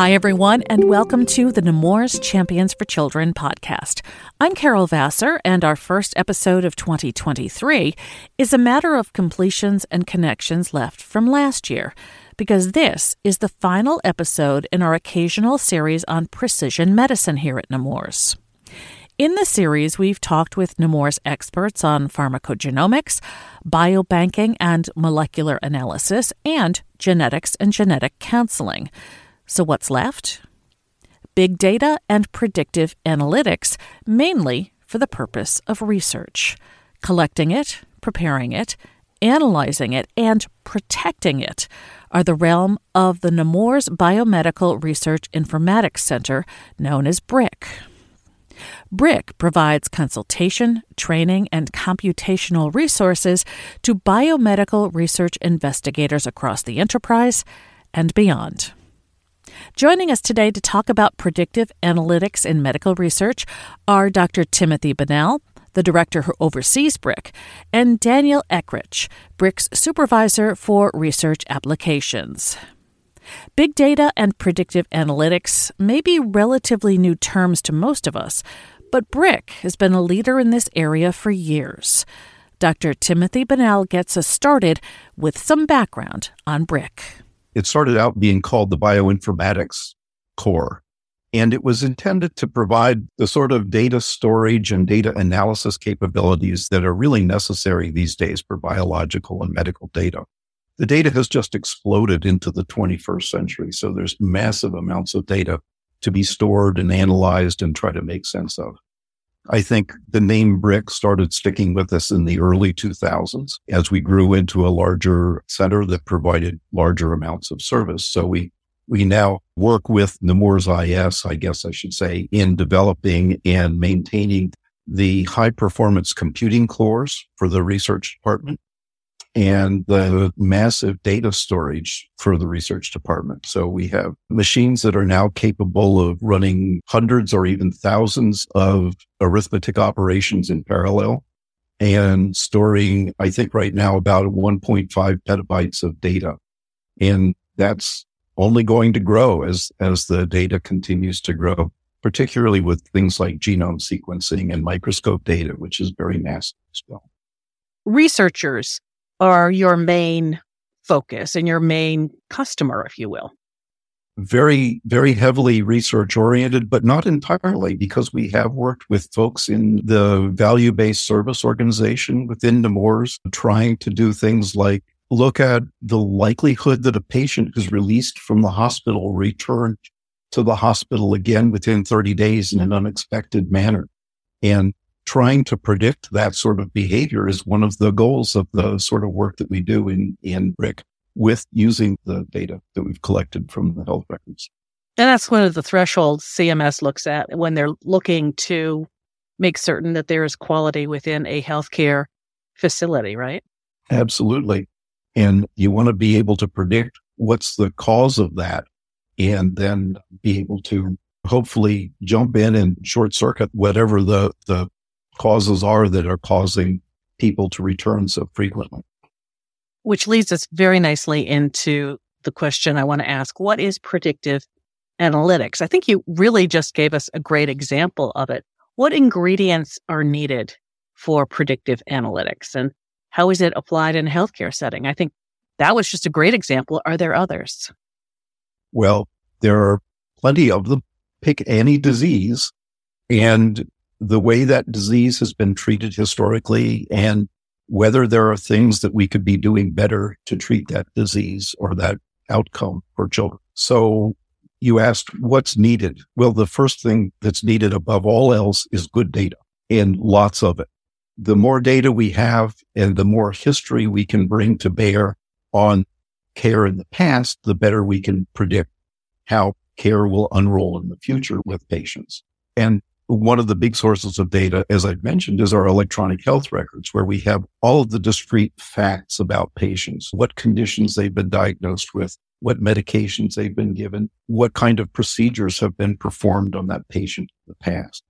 Hi, everyone, and welcome to the Nemours Champions for Children podcast. I'm Carol Vassar, and our first episode of 2023 is a matter of completions and connections left from last year, because this is the final episode in our occasional series on precision medicine here at Nemours. In the series, we've talked with Nemours experts on pharmacogenomics, biobanking and molecular analysis, and genetics and genetic counseling. So, what's left? Big data and predictive analytics, mainly for the purpose of research. Collecting it, preparing it, analyzing it, and protecting it are the realm of the Nemours Biomedical Research Informatics Center, known as BRIC. BRIC provides consultation, training, and computational resources to biomedical research investigators across the enterprise and beyond. Joining us today to talk about predictive analytics in medical research are Dr. Timothy Bunnell, the director who oversees BRIC, and Daniel Eckrich, BRIC's supervisor for research applications. Big data and predictive analytics may be relatively new terms to most of us, but BRIC has been a leader in this area for years. Dr. Timothy Bunnell gets us started with some background on BRIC. It started out being called the Bioinformatics Core, and it was intended to provide the sort of data storage and data analysis capabilities that are really necessary these days for biological and medical data. The data has just exploded into the 21st century. So there's massive amounts of data to be stored and analyzed and try to make sense of. I think the name BRIC started sticking with us in the early 2000s as we grew into a larger center that provided larger amounts of service. So we, we now work with Nemours IS, I guess I should say, in developing and maintaining the high performance computing cores for the research department and the massive data storage for the research department. So we have machines that are now capable of running hundreds or even thousands of arithmetic operations in parallel and storing, I think right now about 1.5 petabytes of data. And that's only going to grow as, as the data continues to grow, particularly with things like genome sequencing and microscope data, which is very massive as well. Researchers are your main focus and your main customer, if you will? Very, very heavily research oriented, but not entirely because we have worked with folks in the value based service organization within Nemours trying to do things like look at the likelihood that a patient who's released from the hospital returned to the hospital again within 30 days in an unexpected manner. And trying to predict that sort of behavior is one of the goals of the sort of work that we do in, in BRIC with using the data that we've collected from the health records. And that's one of the thresholds CMS looks at when they're looking to make certain that there is quality within a healthcare facility, right? Absolutely. And you want to be able to predict what's the cause of that and then be able to hopefully jump in and short circuit whatever the, the causes are that are causing people to return so frequently. Which leads us very nicely into the question I want to ask What is predictive analytics? I think you really just gave us a great example of it. What ingredients are needed for predictive analytics and how is it applied in a healthcare setting? I think that was just a great example. Are there others? Well, there are plenty of them. Pick any disease and the way that disease has been treated historically and whether there are things that we could be doing better to treat that disease or that outcome for children. So you asked what's needed. Well, the first thing that's needed above all else is good data. and lots of it. The more data we have and the more history we can bring to bear on care in the past, the better we can predict how care will unroll in the future with patients. And one of the big sources of data, as I've mentioned, is our electronic health records, where we have all of the discrete facts about patients, what conditions they've been diagnosed with, what medications they've been given, what kind of procedures have been performed on that patient in the past.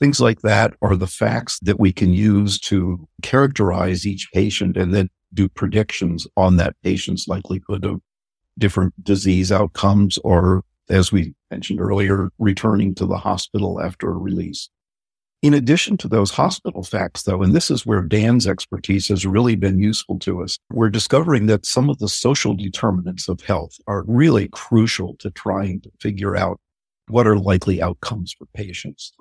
Things like that are the facts that we can use to characterize each patient and then do predictions on that patient's likelihood of different disease outcomes or as we mentioned earlier, returning to the hospital after a release. In addition to those hospital facts, though, and this is where Dan's expertise has really been useful to us, we're discovering that some of the social determinants of health are really crucial to trying to figure out what are likely outcomes for patients.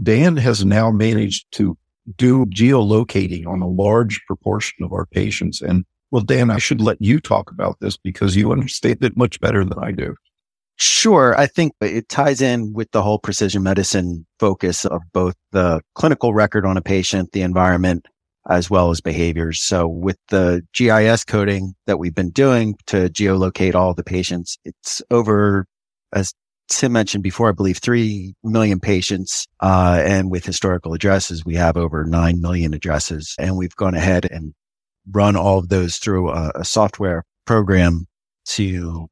Dan has now managed to do geolocating on a large proportion of our patients. And well, Dan, I should let you talk about this because you understand it much better than I do. Sure. I think it ties in with the whole precision medicine focus of both the clinical record on a patient, the environment, as well as behaviors. So with the GIS coding that we've been doing to geolocate all the patients, it's over, as Tim mentioned before, I believe 3 million patients. Uh, and with historical addresses, we have over 9 million addresses. And we've gone ahead and run all of those through a, a software program to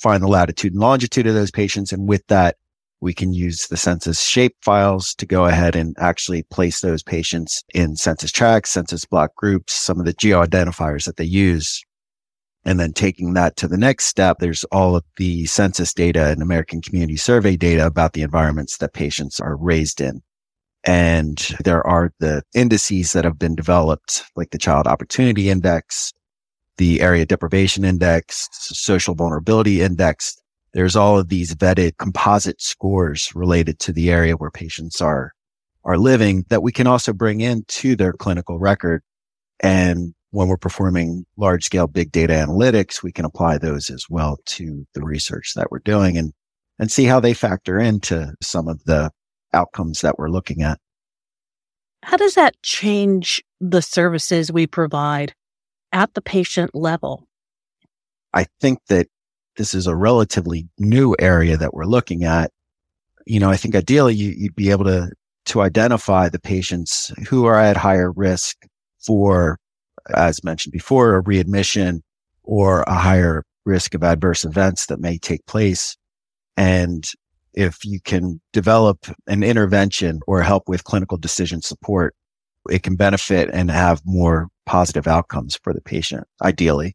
find the latitude and longitude of those patients. And with that, we can use the census shape files to go ahead and actually place those patients in census tracts, census block groups, some of the geo identifiers that they use. And then taking that to the next step, there's all of the census data and American Community Survey data about the environments that patients are raised in. And there are the indices that have been developed, like the Child Opportunity Index, the area deprivation index, social vulnerability index. There's all of these vetted composite scores related to the area where patients are, are living that we can also bring into their clinical record. And when we're performing large scale big data analytics, we can apply those as well to the research that we're doing and, and see how they factor into some of the outcomes that we're looking at. How does that change the services we provide at the patient level? I think that this is a relatively new area that we're looking at. You know, I think ideally you, would be able to, to identify the patients who are at higher risk for, as mentioned before, a readmission or a higher risk of adverse events that may take place. And if you can develop an intervention or help with clinical decision support, it can benefit and have more positive outcomes for the patient, ideally.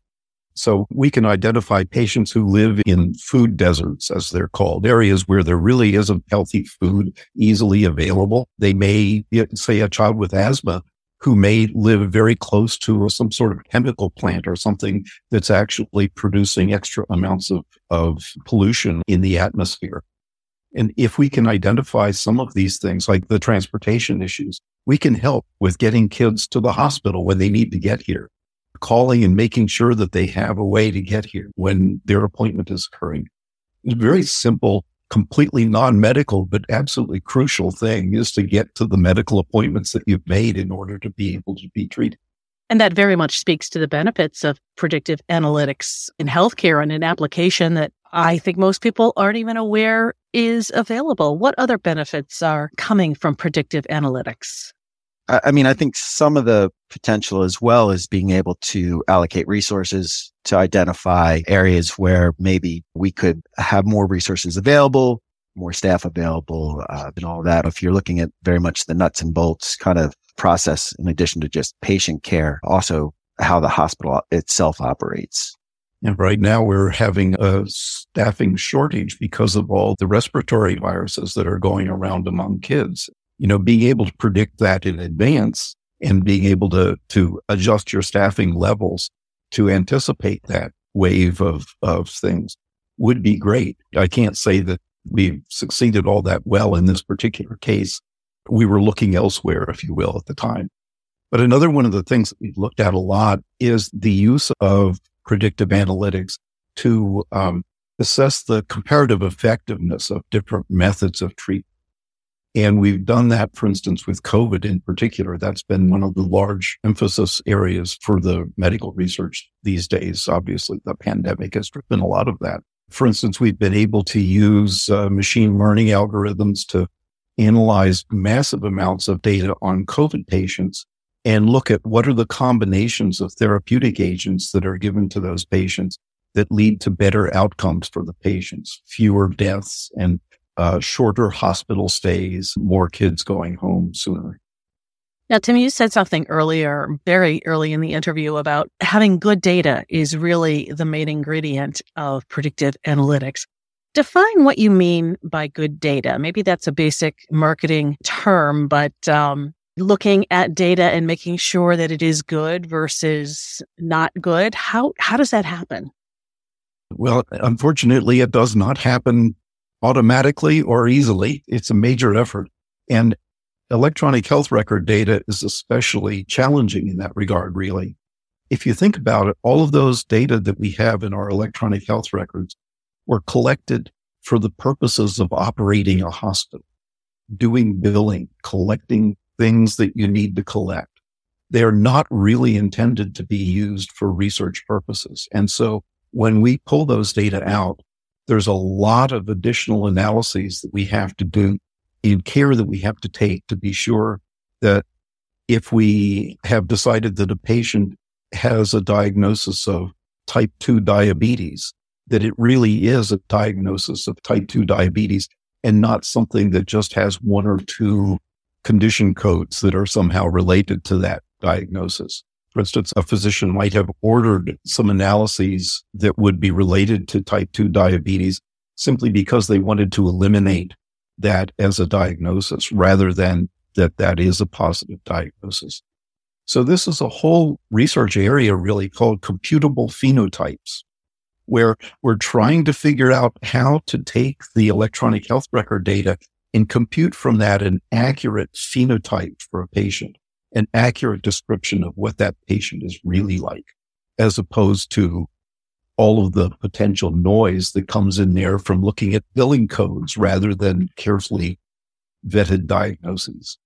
So we can identify patients who live in food deserts, as they're called, areas where there really isn't healthy food easily available. They may, say, a child with asthma who may live very close to some sort of chemical plant or something that's actually producing extra amounts of, of pollution in the atmosphere. And if we can identify some of these things, like the transportation issues, we can help with getting kids to the hospital when they need to get here, calling and making sure that they have a way to get here when their appointment is occurring. Very simple, completely non-medical, but absolutely crucial thing is to get to the medical appointments that you've made in order to be able to be treated. And that very much speaks to the benefits of predictive analytics in healthcare and an application that I think most people aren't even aware is available. What other benefits are coming from predictive analytics? I mean, I think some of the potential as well is being able to allocate resources to identify areas where maybe we could have more resources available, more staff available, uh, and all that. If you're looking at very much the nuts and bolts kind of process, in addition to just patient care, also how the hospital itself operates. And right now we're having a staffing shortage because of all the respiratory viruses that are going around among kids. You know, being able to predict that in advance and being able to, to adjust your staffing levels to anticipate that wave of, of things would be great. I can't say that we've succeeded all that well in this particular case. We were looking elsewhere, if you will, at the time. But another one of the things that we've looked at a lot is the use of predictive analytics to um, assess the comparative effectiveness of different methods of treatment. And we've done that, for instance, with COVID in particular. That's been one of the large emphasis areas for the medical research these days. Obviously, the pandemic has driven a lot of that. For instance, we've been able to use uh, machine learning algorithms to analyze massive amounts of data on COVID patients and look at what are the combinations of therapeutic agents that are given to those patients that lead to better outcomes for the patients, fewer deaths and uh, shorter hospital stays, more kids going home sooner. Now, Tim, you said something earlier, very early in the interview about having good data is really the main ingredient of predictive analytics. Define what you mean by good data. Maybe that's a basic marketing term, but um, looking at data and making sure that it is good versus not good. How how does that happen? Well, unfortunately, it does not happen automatically or easily. It's a major effort. And electronic health record data is especially challenging in that regard, really. If you think about it, all of those data that we have in our electronic health records were collected for the purposes of operating a hospital, doing billing, collecting things that you need to collect. They are not really intended to be used for research purposes. And so when we pull those data out, there's a lot of additional analyses that we have to do in care that we have to take to be sure that if we have decided that a patient has a diagnosis of type 2 diabetes, that it really is a diagnosis of type 2 diabetes and not something that just has one or two condition codes that are somehow related to that diagnosis. For instance, a physician might have ordered some analyses that would be related to type 2 diabetes simply because they wanted to eliminate that as a diagnosis rather than that that is a positive diagnosis. So this is a whole research area really called computable phenotypes, where we're trying to figure out how to take the electronic health record data and compute from that an accurate phenotype for a patient an accurate description of what that patient is really like, as opposed to all of the potential noise that comes in there from looking at billing codes rather than carefully vetted diagnoses.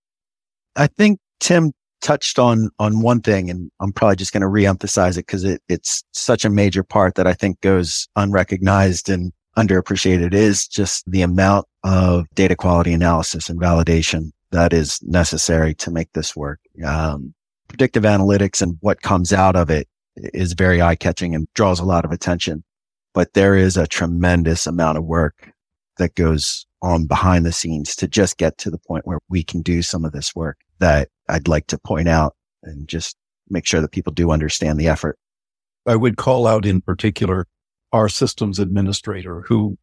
I think Tim touched on on one thing, and I'm probably just going to reemphasize it because it, it's such a major part that I think goes unrecognized and underappreciated is just the amount of data quality analysis and validation that is necessary to make this work. Um, predictive analytics and what comes out of it is very eye catching and draws a lot of attention. But there is a tremendous amount of work that goes on behind the scenes to just get to the point where we can do some of this work that I'd like to point out and just make sure that people do understand the effort. I would call out in particular our systems administrator who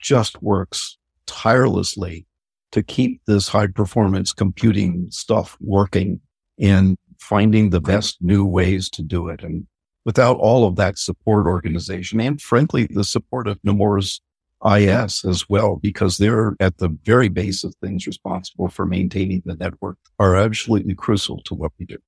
just works tirelessly to keep this high performance computing stuff working and finding the best new ways to do it. And without all of that support organization and frankly, the support of Nemours IS as well, because they're at the very base of things responsible for maintaining the network are absolutely crucial to what we do.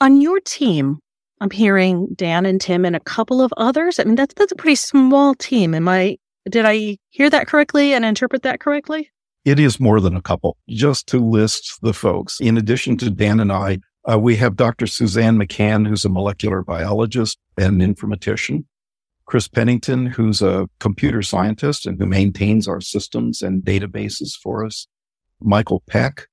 On your team, I'm hearing Dan and Tim and a couple of others. I mean, that's, that's a pretty small team. Am I, did I hear that correctly and interpret that correctly? It is more than a couple. Just to list the folks, in addition to Dan and I, uh, we have Dr. Suzanne McCann, who's a molecular biologist and informatician. Chris Pennington, who's a computer scientist and who maintains our systems and databases for us. Michael Peck,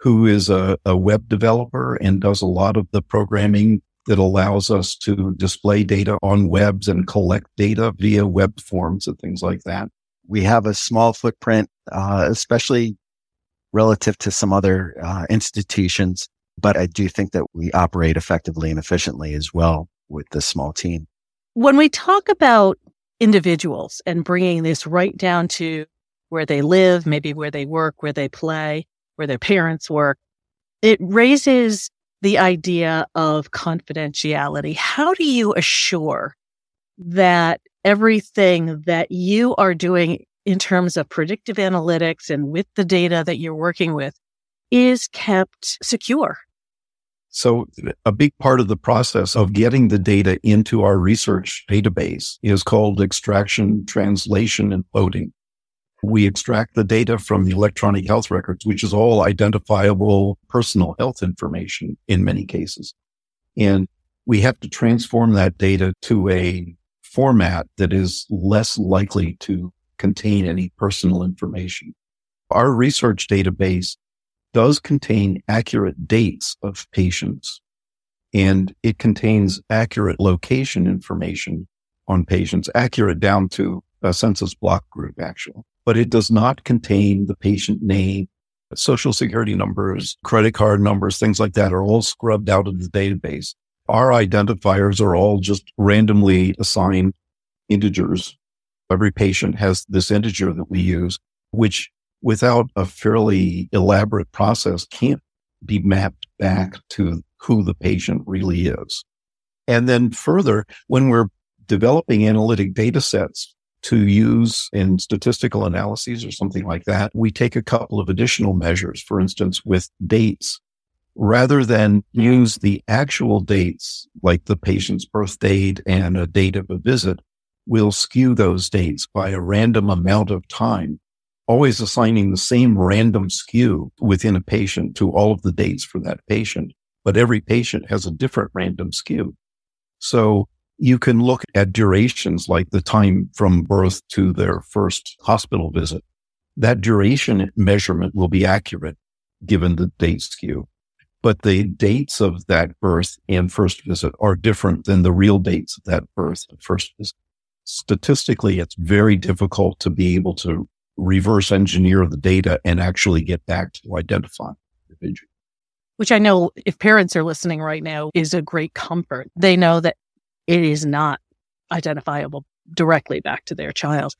who is a, a web developer and does a lot of the programming that allows us to display data on webs and collect data via web forms and things like that we have a small footprint, uh, especially relative to some other uh, institutions. But I do think that we operate effectively and efficiently as well with this small team. When we talk about individuals and bringing this right down to where they live, maybe where they work, where they play, where their parents work, it raises the idea of confidentiality. How do you assure that everything that you are doing in terms of predictive analytics and with the data that you're working with is kept secure. So a big part of the process of getting the data into our research database is called extraction, translation, and loading. We extract the data from the electronic health records, which is all identifiable personal health information in many cases. And we have to transform that data to a format that is less likely to contain any personal information. Our research database does contain accurate dates of patients and it contains accurate location information on patients, accurate down to a census block group, actually. But it does not contain the patient name, social security numbers, credit card numbers, things like that are all scrubbed out of the database. Our identifiers are all just randomly assigned integers. Every patient has this integer that we use, which without a fairly elaborate process can't be mapped back to who the patient really is. And then further, when we're developing analytic data sets to use in statistical analyses or something like that, we take a couple of additional measures. For instance, with dates, rather than use the actual dates, like the patient's birth date and a date of a visit, we'll skew those dates by a random amount of time always assigning the same random skew within a patient to all of the dates for that patient. But every patient has a different random skew. So you can look at durations like the time from birth to their first hospital visit. That duration measurement will be accurate given the date skew. But the dates of that birth and first visit are different than the real dates of that birth and first visit. Statistically, it's very difficult to be able to reverse engineer the data and actually get back to identify the individual. Which I know if parents are listening right now is a great comfort. They know that it is not identifiable directly back to their child.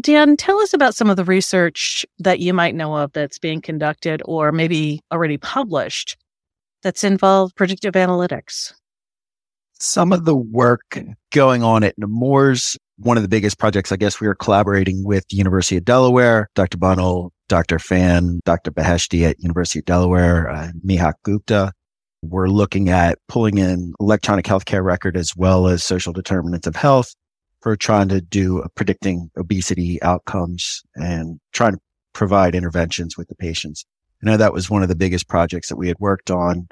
Dan, tell us about some of the research that you might know of that's being conducted or maybe already published that's involved predictive analytics. Some of the work going on at Nemours one of the biggest projects, I guess we are collaborating with the University of Delaware, Dr. Bunnell, Dr. Fan, Dr. Beheshti at University of Delaware, uh, Mihak Gupta. We're looking at pulling in electronic healthcare record as well as social determinants of health for trying to do predicting obesity outcomes and trying to provide interventions with the patients. I know that was one of the biggest projects that we had worked on.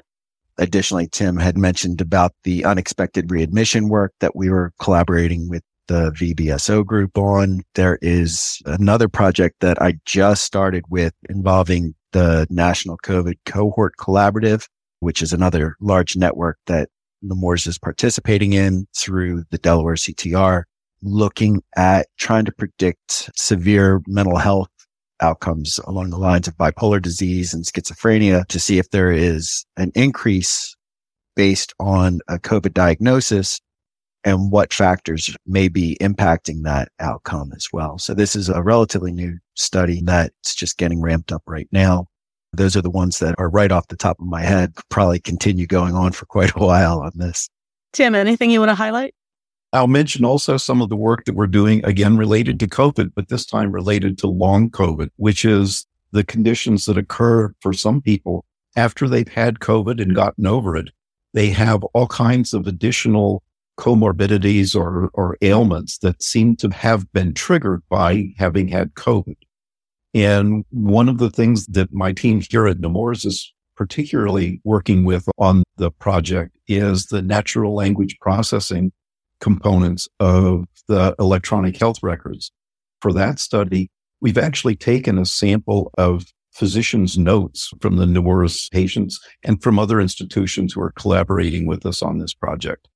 Additionally, Tim had mentioned about the unexpected readmission work that we were collaborating with the VBSO group on. There is another project that I just started with involving the National COVID Cohort Collaborative, which is another large network that the Nemours is participating in through the Delaware CTR, looking at trying to predict severe mental health outcomes along the lines of bipolar disease and schizophrenia to see if there is an increase based on a COVID diagnosis and what factors may be impacting that outcome as well. So this is a relatively new study that's just getting ramped up right now. Those are the ones that are right off the top of my head. Probably continue going on for quite a while on this. Tim, anything you want to highlight? I'll mention also some of the work that we're doing again related to COVID, but this time related to long COVID, which is the conditions that occur for some people after they've had COVID and gotten over it. They have all kinds of additional comorbidities or, or ailments that seem to have been triggered by having had COVID. And one of the things that my team here at Nemours is particularly working with on the project is the natural language processing components of the electronic health records. For that study, we've actually taken a sample of physicians' notes from the Nemours patients and from other institutions who are collaborating with us on this project.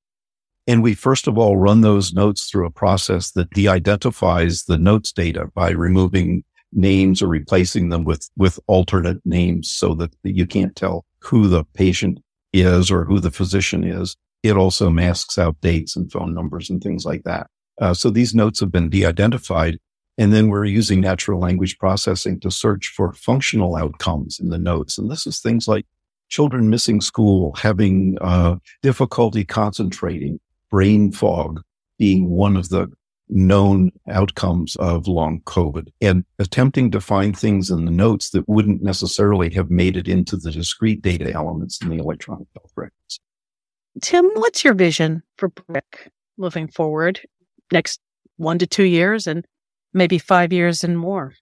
And we first of all run those notes through a process that de-identifies the notes data by removing names or replacing them with, with alternate names so that you can't tell who the patient is or who the physician is. It also masks out dates and phone numbers and things like that. Uh, so these notes have been de-identified. And then we're using natural language processing to search for functional outcomes in the notes. And this is things like children missing school, having uh, difficulty concentrating, brain fog being one of the known outcomes of long COVID and attempting to find things in the notes that wouldn't necessarily have made it into the discrete data elements in the electronic health records. Tim, what's your vision for BRIC moving forward next one to two years and maybe five years and more?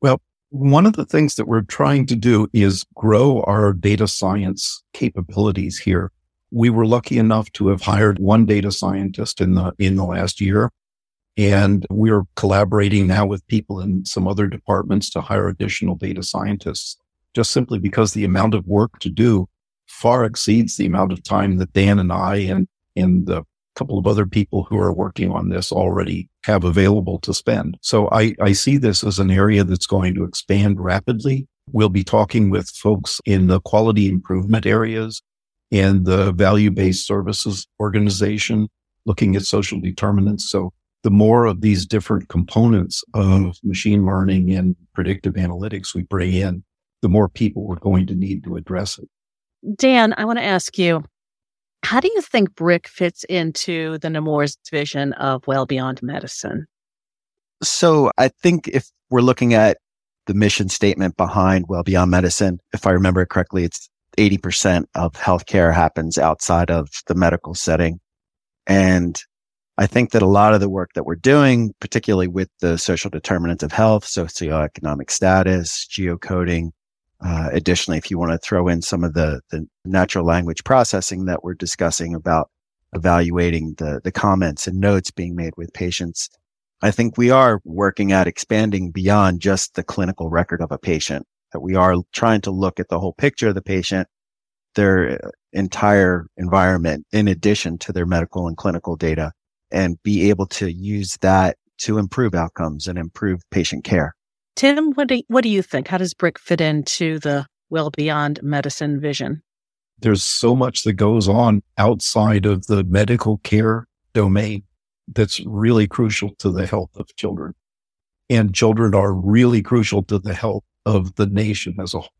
Well, one of the things that we're trying to do is grow our data science capabilities here. We were lucky enough to have hired one data scientist in the, in the last year. And we're collaborating now with people in some other departments to hire additional data scientists, just simply because the amount of work to do far exceeds the amount of time that Dan and I and, and the couple of other people who are working on this already have available to spend. So I, I see this as an area that's going to expand rapidly. We'll be talking with folks in the quality improvement areas and the value based services organization looking at social determinants. So the more of these different components of machine learning and predictive analytics we bring in, the more people we're going to need to address it. Dan, I want to ask you how do you think BRIC fits into the Nemours vision of well beyond medicine? So I think if we're looking at the mission statement behind well beyond medicine, if I remember it correctly, it's 80% of healthcare happens outside of the medical setting. And I think that a lot of the work that we're doing, particularly with the social determinants of health, socioeconomic status, geocoding, uh, additionally, if you want to throw in some of the, the natural language processing that we're discussing about evaluating the, the comments and notes being made with patients, I think we are working at expanding beyond just the clinical record of a patient, that we are trying to look at the whole picture of the patient, their entire environment, in addition to their medical and clinical data, and be able to use that to improve outcomes and improve patient care. Tim, what do, what do you think? How does BRIC fit into the well beyond medicine vision? There's so much that goes on outside of the medical care domain that's really crucial to the health of children. And children are really crucial to the health of the nation as a whole.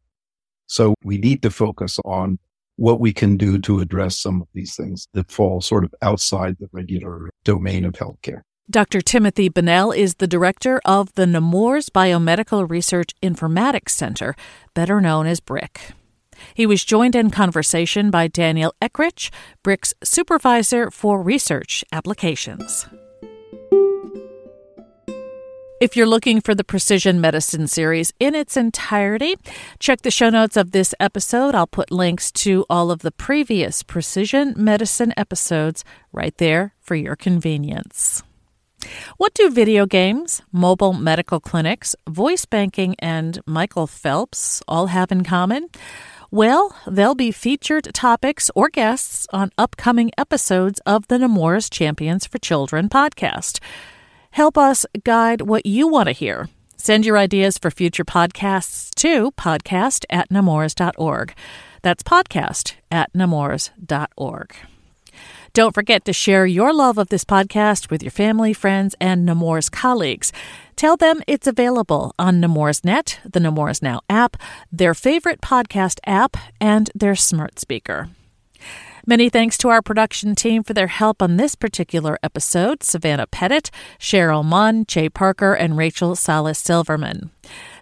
So we need to focus on what we can do to address some of these things that fall sort of outside the regular domain of healthcare. Dr. Timothy Bunnell is the director of the Nemours Biomedical Research Informatics Center, better known as BRIC. He was joined in conversation by Daniel Eckrich, BRIC's supervisor for research applications. If you're looking for the Precision Medicine series in its entirety, check the show notes of this episode. I'll put links to all of the previous Precision Medicine episodes right there for your convenience. What do video games, mobile medical clinics, voice banking, and Michael Phelps all have in common? Well, they'll be featured topics or guests on upcoming episodes of the Nemours Champions for Children podcast. Help us guide what you want to hear. Send your ideas for future podcasts to podcast at nemours.org. That's podcast at nemours.org. Don't forget to share your love of this podcast with your family, friends, and Nemours colleagues. Tell them it's available on Nemours Net, the Nemours Now app, their favorite podcast app, and their smart speaker. Many thanks to our production team for their help on this particular episode Savannah Pettit, Cheryl Munn, Jay Parker, and Rachel Salas Silverman.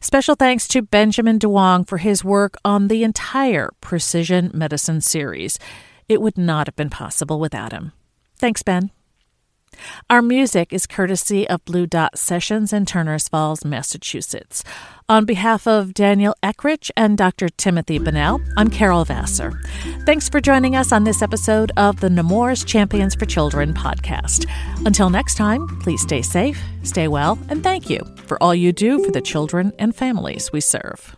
Special thanks to Benjamin Duong for his work on the entire Precision Medicine series. It would not have been possible without him. Thanks, Ben. Our music is courtesy of Blue Dot Sessions in Turners Falls, Massachusetts. On behalf of Daniel Eckrich and Dr. Timothy Bunnell, I'm Carol Vassar. Thanks for joining us on this episode of the Nemours Champions for Children podcast. Until next time, please stay safe, stay well, and thank you for all you do for the children and families we serve.